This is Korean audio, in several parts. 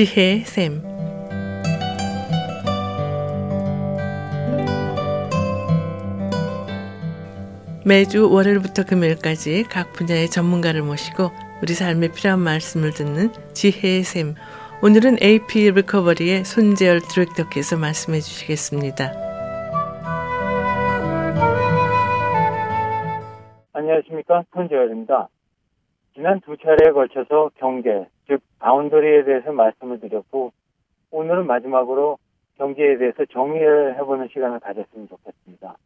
지혜의 샘. 매주 월요일부터 금요일까지 각 분야의 전문가를 모시고 우리 삶에 필요한 말씀을 듣는 지혜의 샘. 오늘은 AP 리커버리의 손재열 디렉터께서 말씀해 주시겠습니다. 안녕하십니까. 손재열입니다. 지난 두 차례에 걸쳐서 경계, 즉 boundary에 대해서 말씀을 드렸고 오늘은 마지막으로 경계에 대해서 정리를 해보는 시간을 가졌으면 좋겠습니다.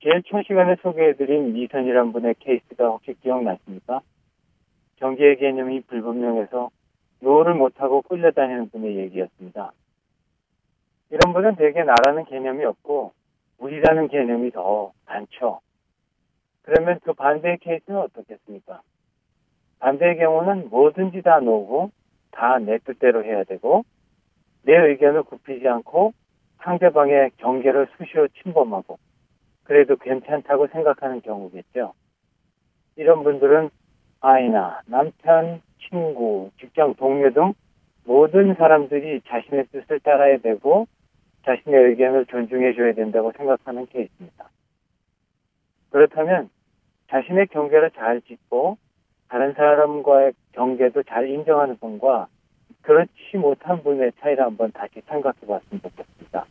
제일 첫 시간에 소개해드린 미선이란 분의 케이스가 혹시 기억나십니까? 경계의 개념이 불분명해서 no를 못하고 끌려다니는 분의 얘기였습니다. 이런 분은 대개 나라는 개념이 없고 우리라는 개념이 더 많죠. 그러면 그 반대의 케이스는 어떻겠습니까? 반대의 경우는 뭐든지 다 놓고 다 내 뜻대로 해야 되고 내 의견을 굽히지 않고 상대방의 경계를 수시로 침범하고 그래도 괜찮다고 생각하는 경우겠죠. 이런 분들은 아이나 남편, 친구, 직장 동료 등 모든 사람들이 자신의 뜻을 따라야 되고 자신의 의견을 존중해 줘야 된다고 생각하는 케이스입니다. 그렇다면 자신의 경계를 잘 짓고 다른 사람과의 경계도 잘 인정하는 분과 그렇지 못한 분의 차이를 한번 다시 생각해 봤으면 좋겠습니다.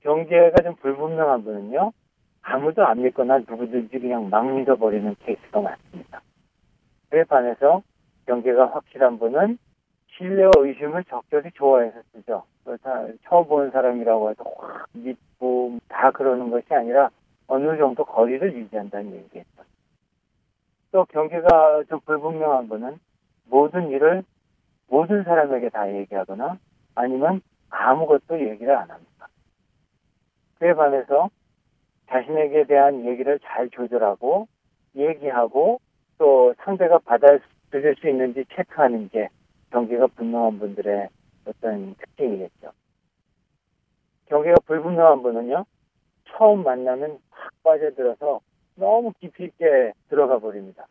경계가 좀 불분명한 분은요, 아무도 안 믿거나 누구든지 그냥 막 믿어버리는 케이스가 많습니다. 그에 반해서 경계가 확실한 분은 신뢰와 의심을 적절히 좋아해서 쓰죠. 그렇다 처음 보는 사람이라고 해서 확 믿고 다 그러는 것이 아니라 어느 정도 거리를 유지한다는 얘기겠죠. 또 경계가 좀 불분명한 분은 모든 일을 모든 사람에게 다 얘기하거나 아니면 아무것도 얘기를 안 합니다. 그에 반해서 자신에게 대한 얘기를 잘 조절하고 얘기하고 또 상대가 받아들일 수 있는지 체크하는 게 경계가 분명한 분들의 어떤 특징이겠죠. 경계가 불분명한 분은요, 처음 만나면 확 빠져들어서 너무 깊이 있게 들어가 버립니다.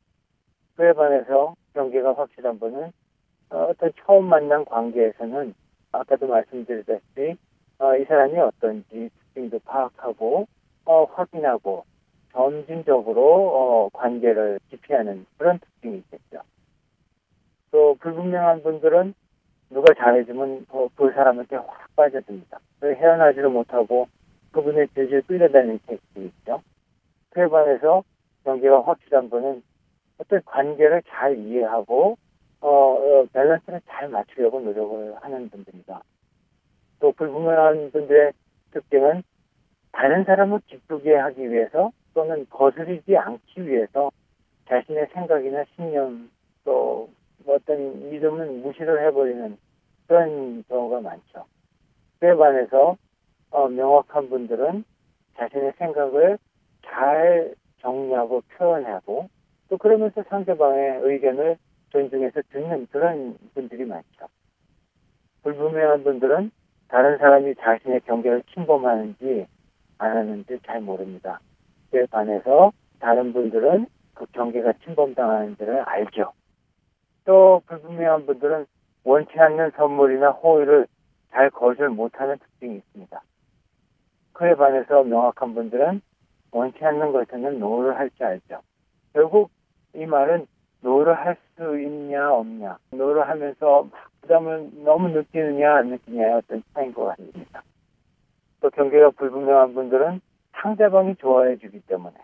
그에 반해서 경계가 확실한 분은 어, 어떤 처음 만난 관계에서는 아까도 말씀드렸다시피 어, 이 사람이 어떤지 특징도 파악하고 어, 확인하고 점진적으로 어, 관계를 기피하는 그런 특징이 있겠죠. 또 불분명한 분들은 누가 잘해주면 그, 그 사람한테 확 빠져듭니다. 헤어나지를 못하고 그분의 질질 끌려다니는 케이스 있죠. 그에 반해서 경계가 확실한 분은 어떤 관계를 잘 이해하고 어, 어, 밸런스를 잘 맞추려고 노력을 하는 분들입니다. 또 불분명한 분들의 특징은 다른 사람을 기쁘게 하기 위해서 또는 거스르지 않기 위해서 자신의 생각이나 신념 또 어떤 믿음은 무시를 해버리는 그런 경우가 많죠. 그에 반해서 어, 명확한 분들은 자신의 생각을 잘 정리하고 표현하고 또 그러면서 상대방의 의견을 존중해서 듣는 그런 분들이 많죠. 불분명한 분들은 다른 사람이 자신의 경계를 침범하는지 안 하는지 잘 모릅니다. 그에 반해서 다른 분들은 그 경계가 침범당하는지를 알죠. 또 불분명한 분들은 원치 않는 선물이나 호의를 잘 거절 못하는 특징이 있습니다. 그에 반해서 명확한 분들은 원치 않는 것에는 no를 할 줄 알죠. 결국 이 말은 no를 할 수 있냐 없냐, no를 하면서 부담을 너무 느끼느냐 안 느끼냐의 어떤 차이인 것 같습니다. 또 경계가 불분명한 분들은 상대방이 좋아해 주기 때문에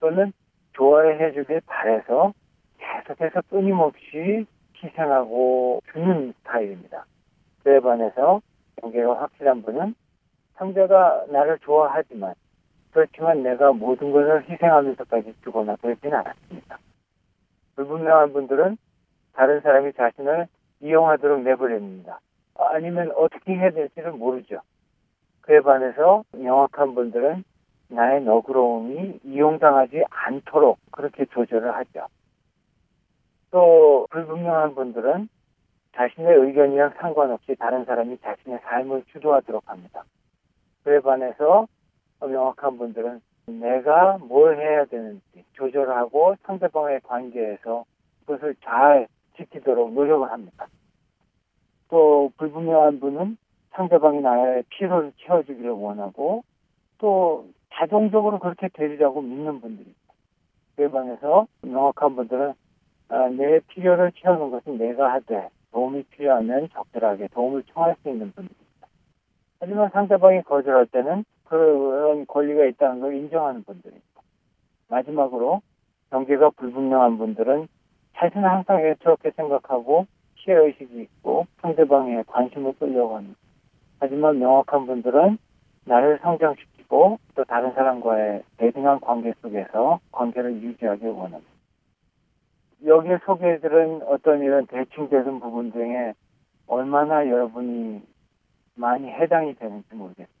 또는 좋아해 주길 바래서 계속해서 끊임없이 희생하고 주는 스타일입니다. 그에 반해서 경계가 확실한 분은 상대가 나를 좋아하지만 그렇지만 내가 모든 것을 희생하면서까지 주거나 그러지는 않았습니다. 불분명한 분들은 다른 사람이 자신을 이용하도록 내버립니다. 아니면 어떻게 해야 될지를 모르죠. 그에 반해서 명확한 분들은 나의 너그러움이 이용당하지 않도록 그렇게 조절을 하죠. 또 불분명한 분들은 자신의 의견이랑 상관없이 다른 사람이 자신의 삶을 주도하도록 합니다. 그에 반해서 명확한 분들은 내가 뭘 해야 되는지 조절하고 상대방의 관계에서 그것을 잘 지키도록 노력을 합니다. 또 불분명한 분은 상대방이 나의 피로를 채워주기를 원하고 또 자동적으로 그렇게 되리라고 믿는 분들이 있고 반해서 명확한 분들은 아, 내 필요를 채우는 것은 내가 하되 도움이 필요하면 적절하게 도움을 청할 수 있는 분들입니다. 하지만 상대방이 거절할 때는 그런 권리가 있다는 걸 인정하는 있고 마지막으로 경계가 불분명한 분들은 자신은 항상 애처롭게 생각하고 피해의식이 있고 상대방의 관심을 끌려고 합니다. 하지만 명확한 분들은 나를 성장시키고 또 다른 사람과의 대등한 관계 속에서 관계를 유지하기 원합니다. 여기에 소개해드린 어떤 이런 대칭되는 부분 중에 얼마나 여러분이 많이 해당이 되는지 모르겠습니다.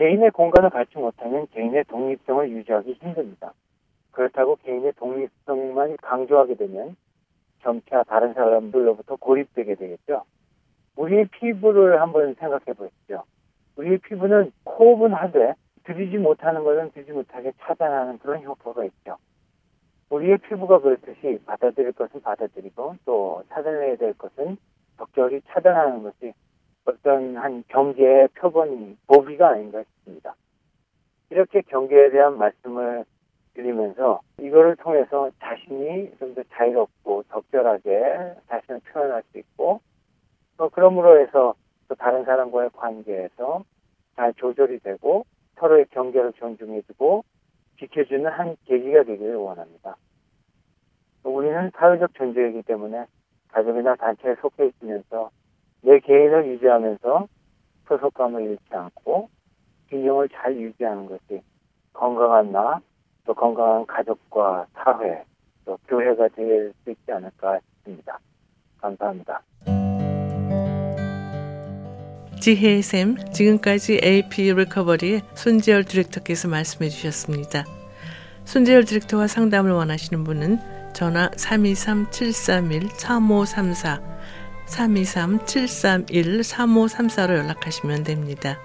개인의 공간을 갖지 못하면 개인의 독립성을 유지하기 힘듭니다. 그렇다고 개인의 독립성만 강조하게 되면 점차 다른 사람들로부터 고립되게 되겠죠. 우리의 피부를 한번 생각해 보십시오. 우리의 피부는 호흡은 하되 들이지 못하는 것은 들이지 못하게 차단하는 그런 효과가 있죠. 우리의 피부가 그렇듯이 받아들일 것은 받아들이고 또 차단해야 될 것은 적절히 차단하는 것이 어떤 한 경계의 표본이 보기가 아닌가 싶습니다. 이렇게 경계에 대한 말씀을 드리면서 이거를 통해서 자신이 좀 더 자유롭고 적절하게 자신을 표현할 수 있고 또 그러므로 해서 또 다른 사람과의 관계에서 잘 조절이 되고 서로의 경계를 존중해주고 지켜주는 한 계기가 되기를 원합니다. 우리는 사회적 존재이기 때문에 가족이나 단체에 속해 있으면서 내 개인을 유지하면서 소속감을 잃지 않고 균형을 잘 유지하는 것이 건강한 나, 또 건강한 가족과 사회, 또 교회가 될 수 있지 않을까 싶습니다. 감사합니다. 지혜의 샘, 지금까지 AP 리커버리의 손재열 디렉터께서 말씀해 주셨습니다. 손재열 디렉터와 상담을 원하시는 분은 전화 323-731-3534, 323-731-3534로 연락하시면 됩니다.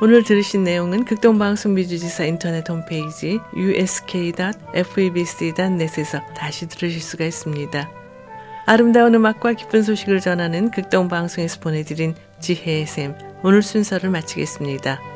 오늘 들으신 내용은 극동방송 미주지사 인터넷 홈페이지 usk.febc.net에서 다시 들으실 수가 있습니다. 아름다운 음악과 기쁜 소식을 전하는 극동방송에서 보내드린 지혜의 샘 오늘 순서를 마치겠습니다.